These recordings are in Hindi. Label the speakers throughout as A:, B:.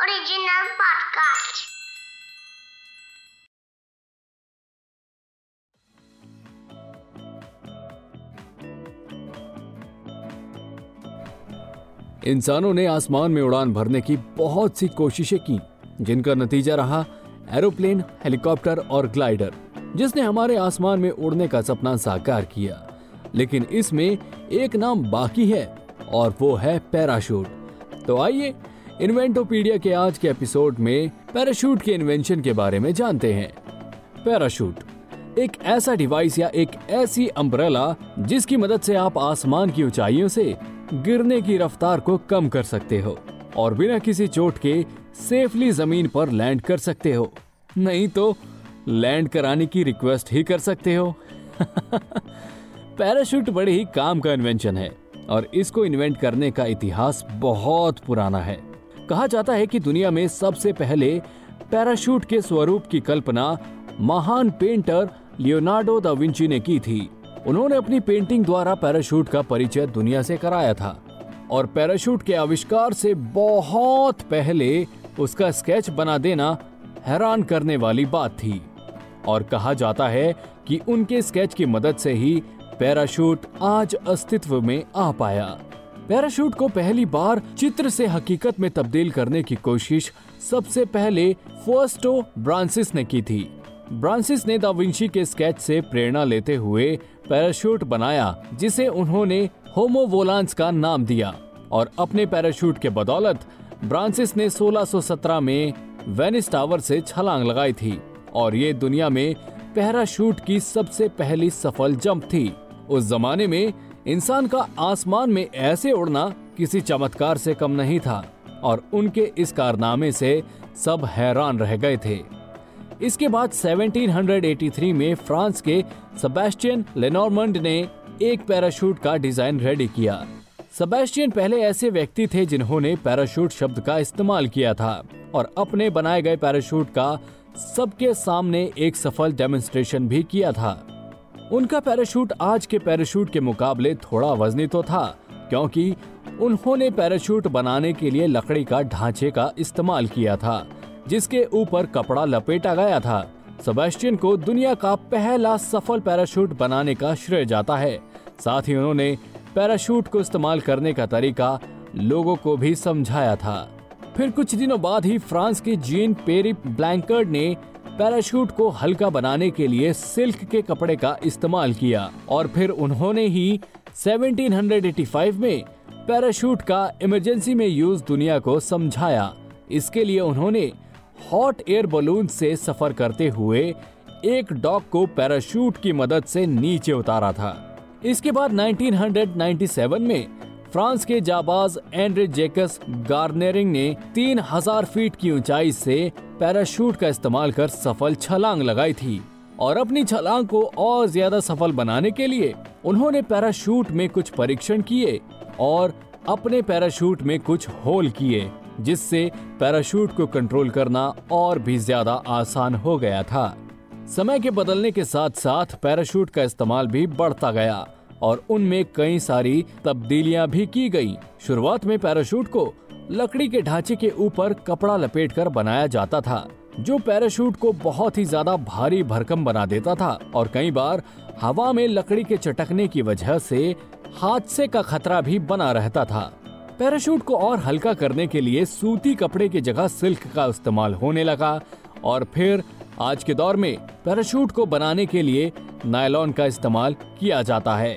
A: Original podcast.
B: इंसानों ने आसमान में उड़ान भरने की बहुत सी कोशिशें की, जिनका नतीजा रहा एरोप्लेन, हेलीकॉप्टर और ग्लाइडर, जिसने हमारे आसमान में उड़ने का सपना साकार किया लेकिन इसमें एक नाम बाकी है, और वो है पैराशूट तो आइए, इन्वेंटोपीडिया के आज के एपिसोड में पैराशूट के इन्वेंशन के बारे में जानते हैं। पैराशूट, एक ऐसा डिवाइस या एक ऐसी अम्ब्रेला जिसकी मदद से आप आसमान की ऊंचाइयों से गिरने की रफ्तार को कम कर सकते हो और बिना किसी चोट के सेफली ज़मीन पर लैंड कर सकते हो। नहीं तो लैंड कराने की रिक्वेस्ट ही कर सकते हो। पैराशूट बड़े ही काम का इन्वेंशन है। और इसको इन्वेंट करने का इतिहास बहुत पुराना है। कहा जाता है कि दुनिया में सबसे पहले पैराशूट के स्वरूप की कल्पना महान पेंटर लियोनार्डो दा विंची ने की थी। उन्होंने अपनी पेंटिंग द्वारा पैराशूट का परिचय दुनिया से कराया था और पैराशूट के आविष्कार से बहुत पहले उसका स्केच बना देना हैरान करने वाली बात थी। और कहा जाता है कि उनके स्केच की मदद से ही पैराशूट आज अस्तित्व में आ पाया। पैराशूट को पहली बार चित्र से हकीकत में तब्दील करने की कोशिश सबसे पहले फर्स्टो ब्रांसिस ने की थी। ब्रांसिस ने दाविंशी के स्केच से प्रेरणा लेते हुए पैराशूट बनाया, जिसे उन्होंने होमोवोलांस का नाम दिया। और अपने पैराशूट के बदौलत ब्रांसिस ने 1617 में वेनिस टावर से छलांग लगाई थी। और ये दुनिया में पैराशूट की सबसे पहली सफल जंप थी। उस जमाने में इंसान का आसमान में ऐसे उड़ना किसी चमत्कार से कम नहीं था और उनके इस कारनामे से सब हैरान रह गए थे। इसके बाद 1783 में फ्रांस के सबेस्टियन लेनोरमंड ने एक पैराशूट का डिज़ाइन रेडी किया। सबेस्टियन पहले ऐसे व्यक्ति थे जिन्होंने पैराशूट शब्द का इस्तेमाल किया था और अपने बनाए गए पैराशूट का सबके सामने एक सफल डेमोन्स्ट्रेशन भी किया था। उनका पैराशूट आज के पैराशूट के मुकाबले थोड़ा वजनी तो था, क्योंकि उन्होंने पैराशूट बनाने के लिए लकड़ी का ढांचे का इस्तेमाल किया था, जिसके ऊपर कपड़ा लपेटा गया था। सेबेस्टियन को दुनिया का पहला सफल पैराशूट बनाने का श्रेय जाता है। साथ ही उन्होंने पैराशूट को इस्तेमाल करने का तरीका लोगों को भी समझाया था। फिर कुछ दिनों बाद ही फ्रांस के जीन पेरी ब्लैंकर्ड ने पैराशूट को हल्का बनाने के लिए सिल्क के कपड़े का इस्तेमाल किया और फिर उन्होंने ही 1785 में पैराशूट का इमरजेंसी में यूज़ दुनिया को समझाया। इसके लिए उन्होंने हॉट एयर बलून से सफ़र करते हुए एक डॉग को पैराशूट की मदद से नीचे उतारा था। इसके बाद 1997 में फ्रांस के जाबाज एंड्रे जेकस गार्नेरिंग ने 3000 फीट की ऊंचाई से पैराशूट का इस्तेमाल कर सफल छलांग लगाई थी और अपनी छलांग को और ज़्यादा सफल बनाने के लिए उन्होंने पैराशूट में कुछ परीक्षण किए और अपने पैराशूट में कुछ होल किए, जिससे पैराशूट को कंट्रोल करना और भी ज़्यादा आसान हो गया था। समय के बदलने के साथ साथ पैराशूट का इस्तेमाल भी बढ़ता गया। और उनमें कई सारी तब्दीलियाँ भी की गई। शुरुआत में पैराशूट को लकड़ी के ढांचे के ऊपर कपड़ा लपेटकर बनाया जाता था, जो पैराशूट को बहुत ही ज़्यादा भारी भरकम बना देता था और कई बार हवा में लकड़ी के चटकने की वजह से हादसे का खतरा भी बना रहता था। पैराशूट को और हल्का करने के लिए सूती कपड़े की जगह सिल्क का इस्तेमाल होने लगा और फिर आज के दौर में पैराशूट को बनाने के लिए नायलॉन का इस्तेमाल किया जाता है।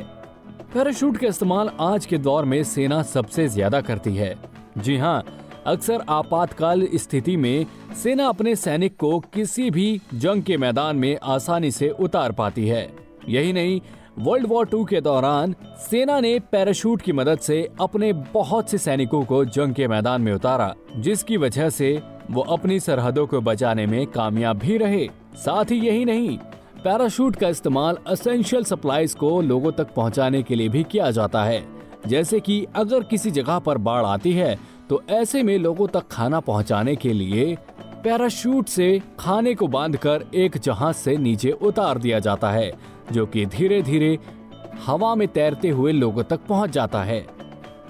B: पैराशूट का इस्तेमाल आज के दौर में सेना सबसे ज़्यादा करती है। जी हाँ अक्सर आपातकाल स्थिति में सेना अपने सैनिक को किसी भी जंग के मैदान में आसानी से उतार पाती है। यही नहीं, वर्ल्ड वॉर टू के दौरान सेना ने पैराशूट की मदद से अपने बहुत से सैनिकों को जंग के मैदान में उतारा, जिसकी वजह से वो अपनी सरहदों को बचाने में कामयाब भी रहे। साथ ही यही नहीं पैराशूट का इस्तेमाल असेंशियल सप्लाईज को लोगों तक पहुँचाने के लिए भी किया जाता है। जैसे कि अगर किसी जगह पर बाढ़ आती है तो ऐसे में लोगों तक खाना पहुँचाने के लिए पैराशूट से खाने को बांधकर एक जहाज़ से नीचे उतार दिया जाता है, जो कि धीरे धीरे हवा में तैरते हुए लोगों तक पहुँच जाता है।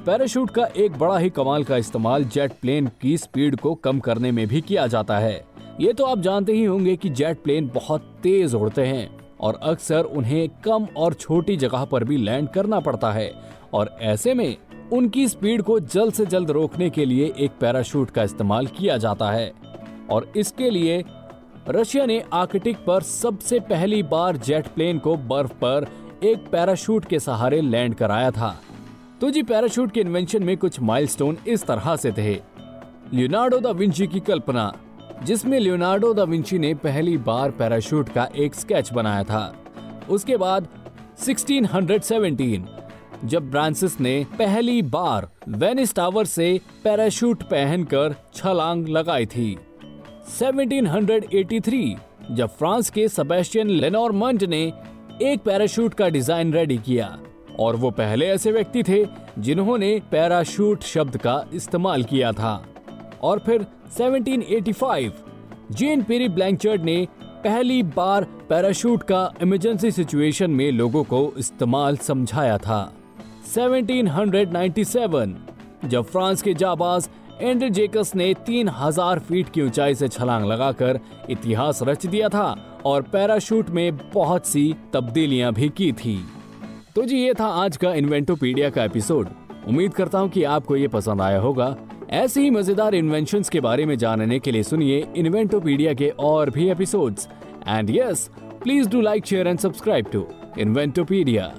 B: पैराशूट का एक बड़ा ही कमाल का इस्तेमाल जेट प्लेन की स्पीड को कम करने में भी किया जाता है। ये तो आप जानते ही होंगे कि जेट प्लेन बहुत तेज उड़ते हैं और अक्सर उन्हें कम और छोटी जगह पर भी लैंड करना पड़ता है और ऐसे में उनकी स्पीड को जल्द से जल्द रोकने के लिए एक पैराशूट का इस्तेमाल किया जाता है। और इसके लिए रशिया ने आर्कटिक पर सबसे पहली बार जेट प्लेन को बर्फ़ पर एक पैराशूट के सहारे लैंड कराया था। तो जी, पैराशूट के इन्वेंशन में कुछ माइलस्टोन इस तरह से थे। लियोनार्डो दा विंची की कल्पना। जिसमें लियोनार्डो दा विंची ने पहली बार पैराशूट का एक स्केच बनाया था। उसके बाद 1617 जब ब्रांसिस ने पहली बार वेनिस टावर से पैराशूट पहनकर छलांग लगाई थी। 1783 जब फ्रांस के सबेस्टियन लेनोरमंड ने एक पैराशूट का डिज़ाइन रेडी किया और वो पहले ऐसे व्यक्ति थे जिन्होंने पैराशूट शब्द का इस्तेमाल किया था। और फिर 1785 जेन पेरी ब्लैंकचर्ड ने पहली बार पैराशूट का इमरजेंसी सिचुएशन में लोगों को इस्तेमाल समझाया था। 1797 जब फ्रांस के जाबाज एंड्रे जेकस ने 3000 फीट की ऊंचाई से छलांग लगाकर इतिहास रच दिया था और पैराशूट में बहुत सी तब्दीलियाँ भी की थी। तो जी, ये था आज का इन्वेंटोपीडिया का एपिसोड उम्मीद करता हूँ कि आपको ये पसंद आया होगा। ऐसे ही मज़ेदार इन्वेंशन के बारे में जानने के लिए सुनिए इन्वेंटोपीडिया के और भी episode and yes please do like share and subscribe to Inventopedia